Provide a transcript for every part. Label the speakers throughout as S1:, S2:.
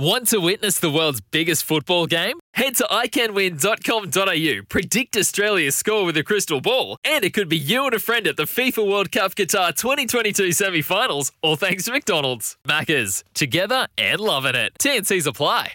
S1: Want to witness the world's biggest football game? Head to iCanWin.com.au, predict Australia's score with a crystal ball, and it could be you and a friend at the FIFA World Cup Qatar 2022 semi finals, all thanks to McDonald's. Maccas, together and loving it. TNCs apply.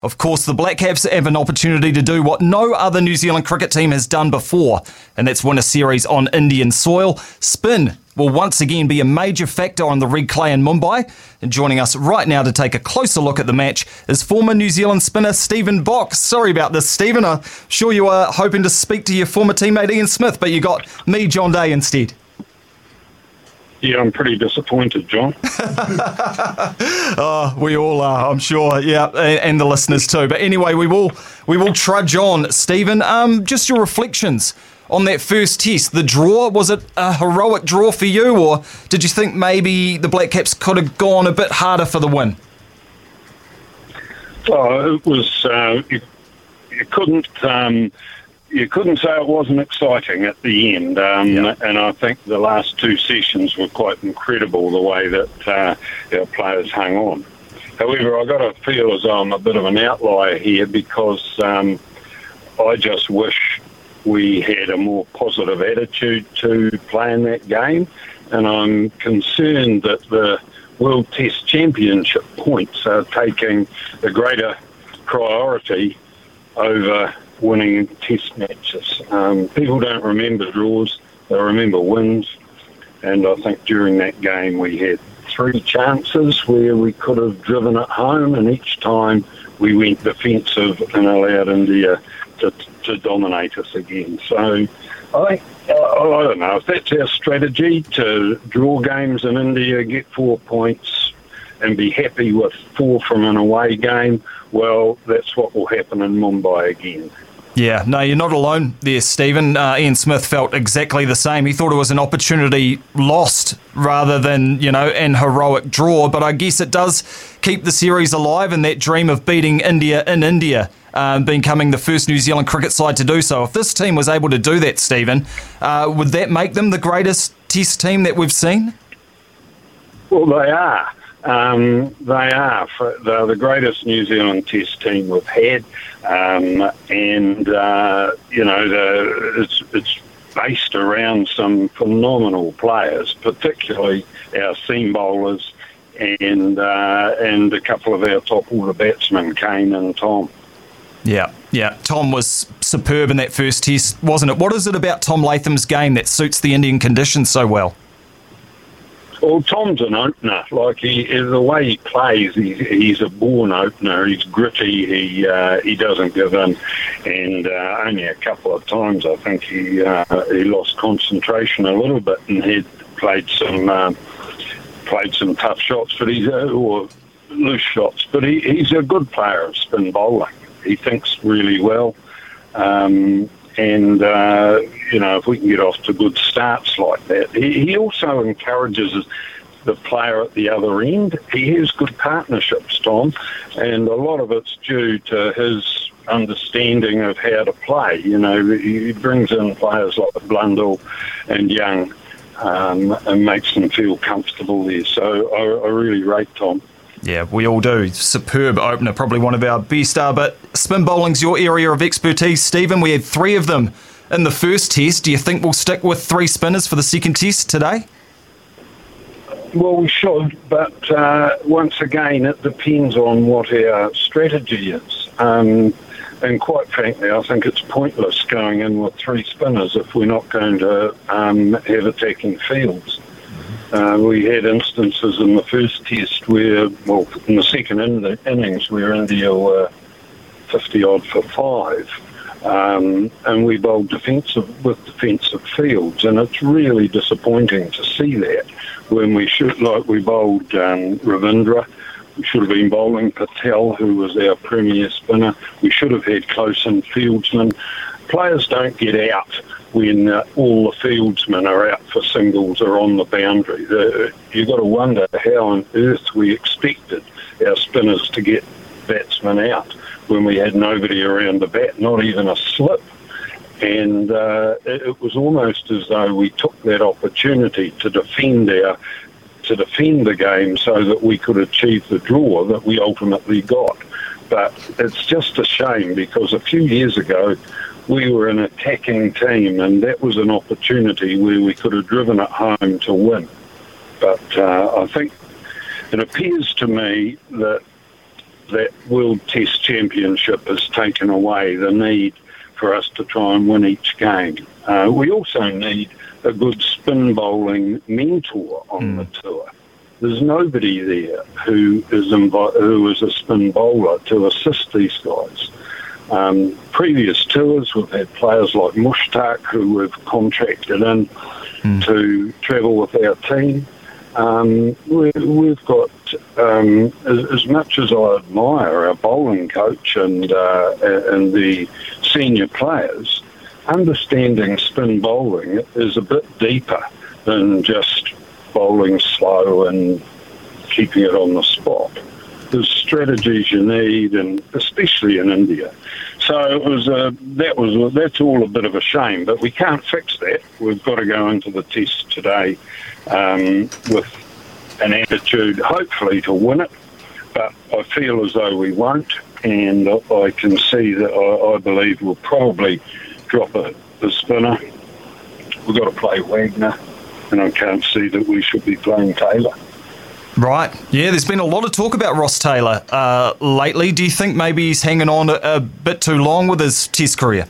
S2: Of course, the Black Caps have an opportunity to do what no other New Zealand cricket team has done before, and that's win a series on Indian soil. Spin will once again be a major factor on the red clay in Mumbai. And joining us right now to take a closer look at the match is former New Zealand spinner Stephen Boock. Sorry about this, Stephen. I'm sure you were hoping to speak to your former teammate Ian Smith, but you got me, John Day, instead.
S3: Yeah, I'm pretty disappointed, John.
S2: oh, we all are, I'm sure. Yeah, and the listeners too. But anyway, we will we will trudge on. Stephen, um, just your reflections on that first test. The draw was it a heroic draw for you, or did you think maybe the Black Caps could have gone a bit harder for the win?
S3: Oh, it was. Uh, you, you couldn't. Um, you couldn't say it wasn't exciting at the end. Um, yeah. And I think the last two sessions were quite incredible the way that uh, our players hung on. However, I've got to feel as though I'm a bit of an outlier here because um, I just wish we had a more positive attitude to playing that game. And I'm concerned that the World Test Championship points are taking a greater priority over winning test matches. Um, people don't remember draws, they remember wins. And I think during that game we had three chances where we could have driven it home, and each time we went defensive and allowed India to, to dominate us again. So I, I, don't know if that's our strategy to draw games in India, get four points, and be happy with four from an away game. Well, that's what will happen in Mumbai again.
S2: Yeah, no, you're not alone there, Stephen. Uh, Ian Smith felt exactly the same. He thought it was an opportunity lost rather than, you know, an heroic draw. But I guess it does keep the series alive and that dream of beating India in India. Um, becoming the first New Zealand cricket side to do so. If this team was able to do that, Stephen, uh, would that make them the greatest Test team that we've seen?
S3: Well, they are. Um, they are. They're the greatest New Zealand Test team we've had, um, and uh, you know the, it's it's based around some phenomenal players, particularly our seam bowlers and uh, and a couple of our top order batsmen, Kane and Tom.
S2: Yeah, yeah. Tom was superb in that first test, wasn't it? What is it about Tom Latham's game that suits the Indian conditions so well?
S3: Well, Tom's an opener. Like he, the way he plays, he's, he's a born opener. He's gritty. He uh, he doesn't give in. And uh, only a couple of times, I think he uh, he lost concentration a little bit and he played some uh, played some tough shots, but he's uh, or loose shots. But he, he's a good player of spin bowling. He thinks really well. Um, and, uh, you know, if we can get off to good starts like that, he, he also encourages the player at the other end. He has good partnerships, Tom, and a lot of it's due to his understanding of how to play. You know, he brings in players like Blundell and Young um, and makes them feel comfortable there. So I, I really rate Tom.
S2: Yeah, we all do. Superb opener, probably one of our best. Uh, but spin bowling's your area of expertise, Stephen. We had three of them in the first test. Do you think we'll stick with three spinners for the second test today?
S3: Well, we should, but uh, once again, it depends on what our strategy is. Um, and quite frankly, I think it's pointless going in with three spinners if we're not going to um, have attacking fields. Uh, we had instances in the first test where, well, in the second in- innings, where India were 50 odd for five. Um, and we bowled defensive with defensive fields, and it's really disappointing to see that when we should, like we bowled um, Ravindra, we should have been bowling Patel, who was our premier spinner. We should have had close in fieldsmen. Players don't get out when uh, all the fieldsmen are out for singles or on the boundary. The, you've got to wonder how on earth we expected our spinners to get batsmen out when we had nobody around the bat, not even a slip. And uh, it was almost as though we took that opportunity to defend our to defend the game so that we could achieve the draw that we ultimately got. But it's just a shame because a few years ago we were an attacking team and that was an opportunity where we could have driven it home to win. But uh, I think it appears to me that that World Test Championship has taken away the need for us to try and win each game. Uh, we also need a good spin bowling mentor on mm. the tour. There's nobody there who is invi- who is a spin bowler to assist these guys. Um, previous tours, we've had players like Mushtaq who we've contracted in mm. to travel with our team. Um, we, have got, um, as, as, much as I admire our bowling coach and uh, and the senior players, understanding spin bowling is a bit deeper than just bowling slow and keeping it on the spot. There's strategies you need, and especially in India. So it was a, that was that's all a bit of a shame, but we can't fix that. We've got to go into the test today um, with an attitude, hopefully, to win it. But I feel as though we won't, and I can see that I, I believe we'll probably drop a, a spinner. We've got to play Wagner, and I can't see that we should be playing Taylor.
S2: Right. Yeah, there's been a lot of talk about Ross Taylor uh, lately. Do you think maybe he's hanging on a, a, bit too long with his Test career?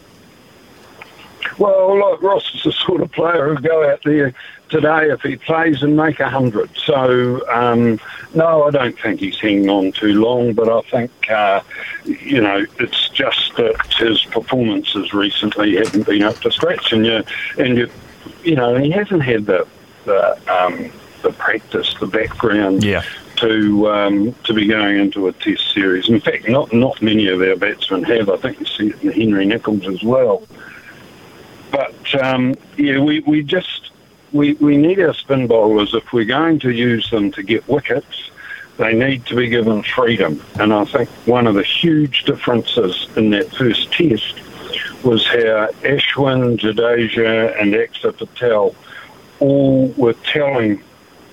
S3: Well, look, Ross is the sort of player who'll go out there today if he plays and make a hundred. So, um, no, I don't think he's hanging on too long, but I think, uh, you know, it's just that his performances recently haven't been up to scratch, and you, and you, you know, he hasn't had the, the, um, the practice, the background.
S2: Yeah.
S3: To um, to be going into a Test series. In fact, not not many of our batsmen have. I think you see it in Henry Nicholls as well. But um, yeah, we, we just we, we need our spin bowlers if we're going to use them to get wickets. They need to be given freedom, and I think one of the huge differences in that first test was how Ashwin, Jadeja, and Axar Patel all were telling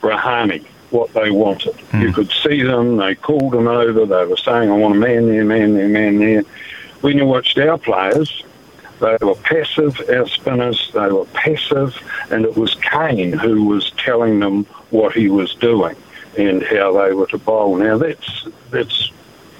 S3: Rahane what they wanted. Mm. You could see them, they called them over, they were saying, I want a man there, man there, man there. When you watched our players, they were passive, our spinners, they were passive, and it was Kane who was telling them what he was doing and how they were to bowl. Now that's that's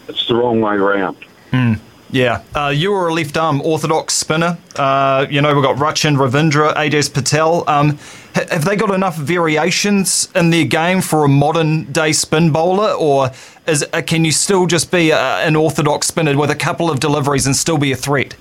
S3: it's the wrong way around.
S2: Mm. Yeah, uh, you were a left arm orthodox spinner. Uh, you know, we've got Rachin, Ravindra, Ajaz Patel. Um, have they got enough variations in their game for a modern day spin bowler, or is, uh, can you still just be a, an orthodox spinner with a couple of deliveries and still be a threat?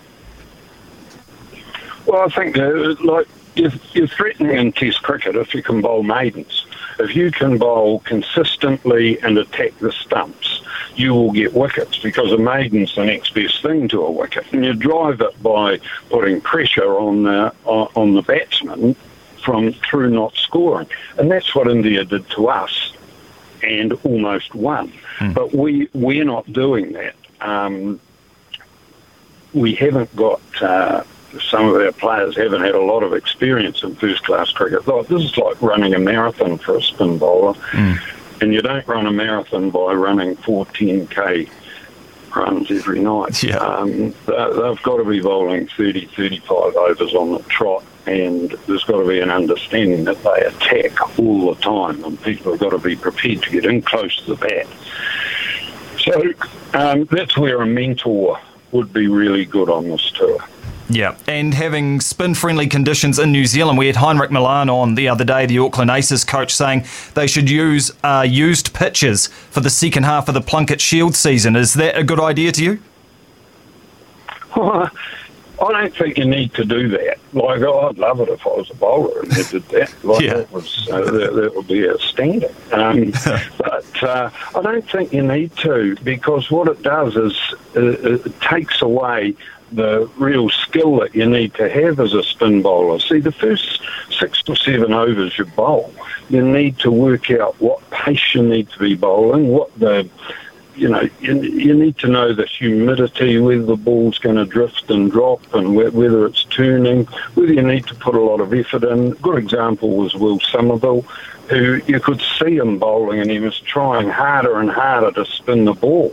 S3: Well, I think uh, like you're, you're threatening in Test cricket if you can bowl maidens. If you can bowl consistently and attack the stumps, you will get wickets because a maiden's the next best thing to a wicket, and you drive it by putting pressure on the on the batsman from through not scoring, and that's what India did to us, and almost won. Mm. But we we're not doing that. Um, we haven't got. Uh, some of our players haven't had a lot of experience in first class cricket. This is like running a marathon for a spin bowler. Mm. And you don't run a marathon by running 14k runs every night.
S2: Yeah. Um,
S3: they've got to be bowling 30, 35 overs on the trot, and there's got to be an understanding that they attack all the time, and people have got to be prepared to get in close to the bat. So um, that's where a mentor would be really good on this tour.
S2: Yeah, and having spin friendly conditions in New Zealand, we had Heinrich Malan on the other day, the Auckland Aces coach, saying they should use uh, used pitches for the second half of the Plunket Shield season. Is that a good idea to you?
S3: I don't think you need to do that. Like, I'd love it if I was a bowler and did that. Like, yeah. that, was, uh, that, that, would be outstanding. Um, but uh, I don't think you need to because what it does is uh, it takes away the real skill that you need to have as a spin bowler. See, the first six or seven overs you bowl, you need to work out what pace you need to be bowling, what the you know, you, you need to know the humidity, whether the ball's going to drift and drop, and whether it's turning, whether you need to put a lot of effort in. A good example was Will Somerville, who you could see him bowling, and he was trying harder and harder to spin the ball.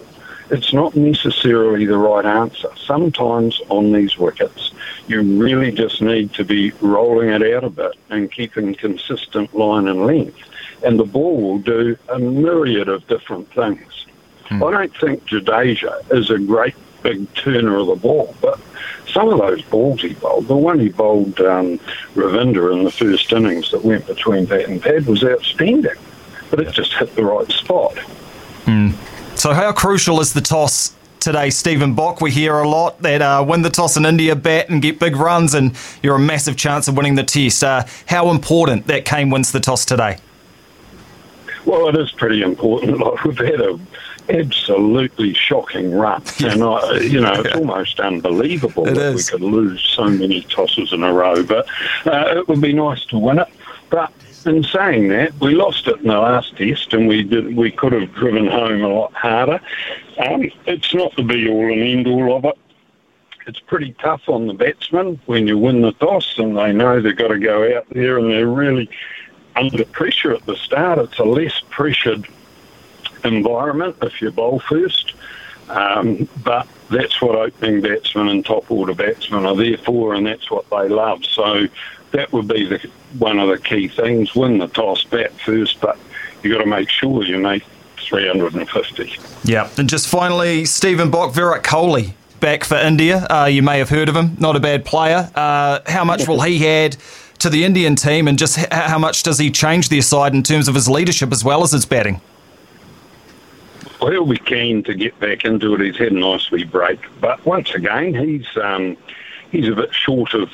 S3: It's not necessarily the right answer. Sometimes on these wickets, you really just need to be rolling it out a bit and keeping consistent line and length. And the ball will do a myriad of different things. Hmm. I don't think Jadeja is a great big turner of the ball, but some of those balls he bowled, the one he bowled um, Ravindra in the first innings that went between bat and pad was outstanding, but it just hit the right spot.
S2: Hmm. So, how crucial is the toss today, Stephen Boock? We hear a lot that uh, win the toss in India, bat and get big runs, and you're a massive chance of winning the test. Uh, how important that Kane wins the toss today?
S3: Well, it is pretty important. Like we've had a absolutely shocking run. And, I, you know, it's almost unbelievable it that is. we could lose so many tosses in a row. But uh, it would be nice to win it. But in saying that, we lost it in the last test, and we did, we could have driven home a lot harder. Um, it's not the be all and end all of it. It's pretty tough on the batsmen when you win the toss, and they know they've got to go out there, and they're really under pressure at the start. It's a less pressured environment if you bowl first. Um, but that's what opening batsmen and top order batsmen are there for, and that's what they love. So that would be the, one of the key things: win the toss, bat first, but you've got to make sure you make 350.
S2: Yeah, and just finally, Stephen Boock, Virat Kohli back for India. Uh, you may have heard of him. Not a bad player. Uh, how much will he add to the Indian team, and just how much does he change their side in terms of his leadership as well as his batting?
S3: Well, he'll be keen to get back into it. He's had a nice wee break, but once again, he's um, he's a bit short of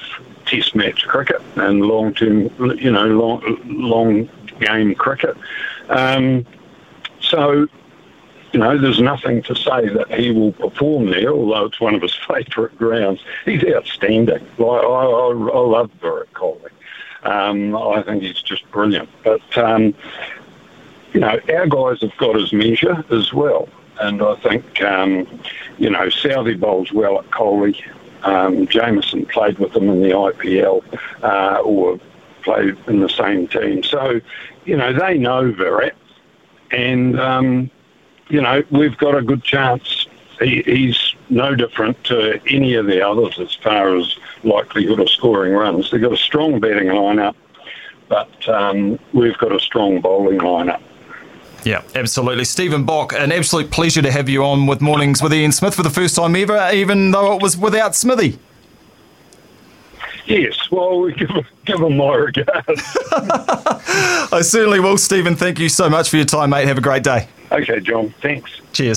S3: Test match cricket and long term, you know, long long game cricket. Um, so, you know, there's nothing to say that he will perform there, although it's one of his favourite grounds. He's outstanding. Like, I, I, I love Virat Kohli. Um, I think he's just brilliant. But um, you know, our guys have got his measure as well. And I think, um, you know, Southey bowls well at Kohli. Um, Jamieson played with him in the IPL uh, or played in the same team. So, you know, they know Virat. And, um, you know, we've got a good chance. He, he's no different to any of the others as far as likelihood of scoring runs. They've got a strong batting lineup, but um, we've got a strong bowling lineup.
S2: Yeah, absolutely. Stephen Boock, an absolute pleasure to have you on with Mornings with Ian Smith for the first time ever, even though it was without Smithy.
S3: Yes, well, we give, give him my regards.
S2: I certainly will, Stephen. Thank you so much for your time, mate. Have a great day.
S3: Okay, John. Thanks.
S2: Cheers.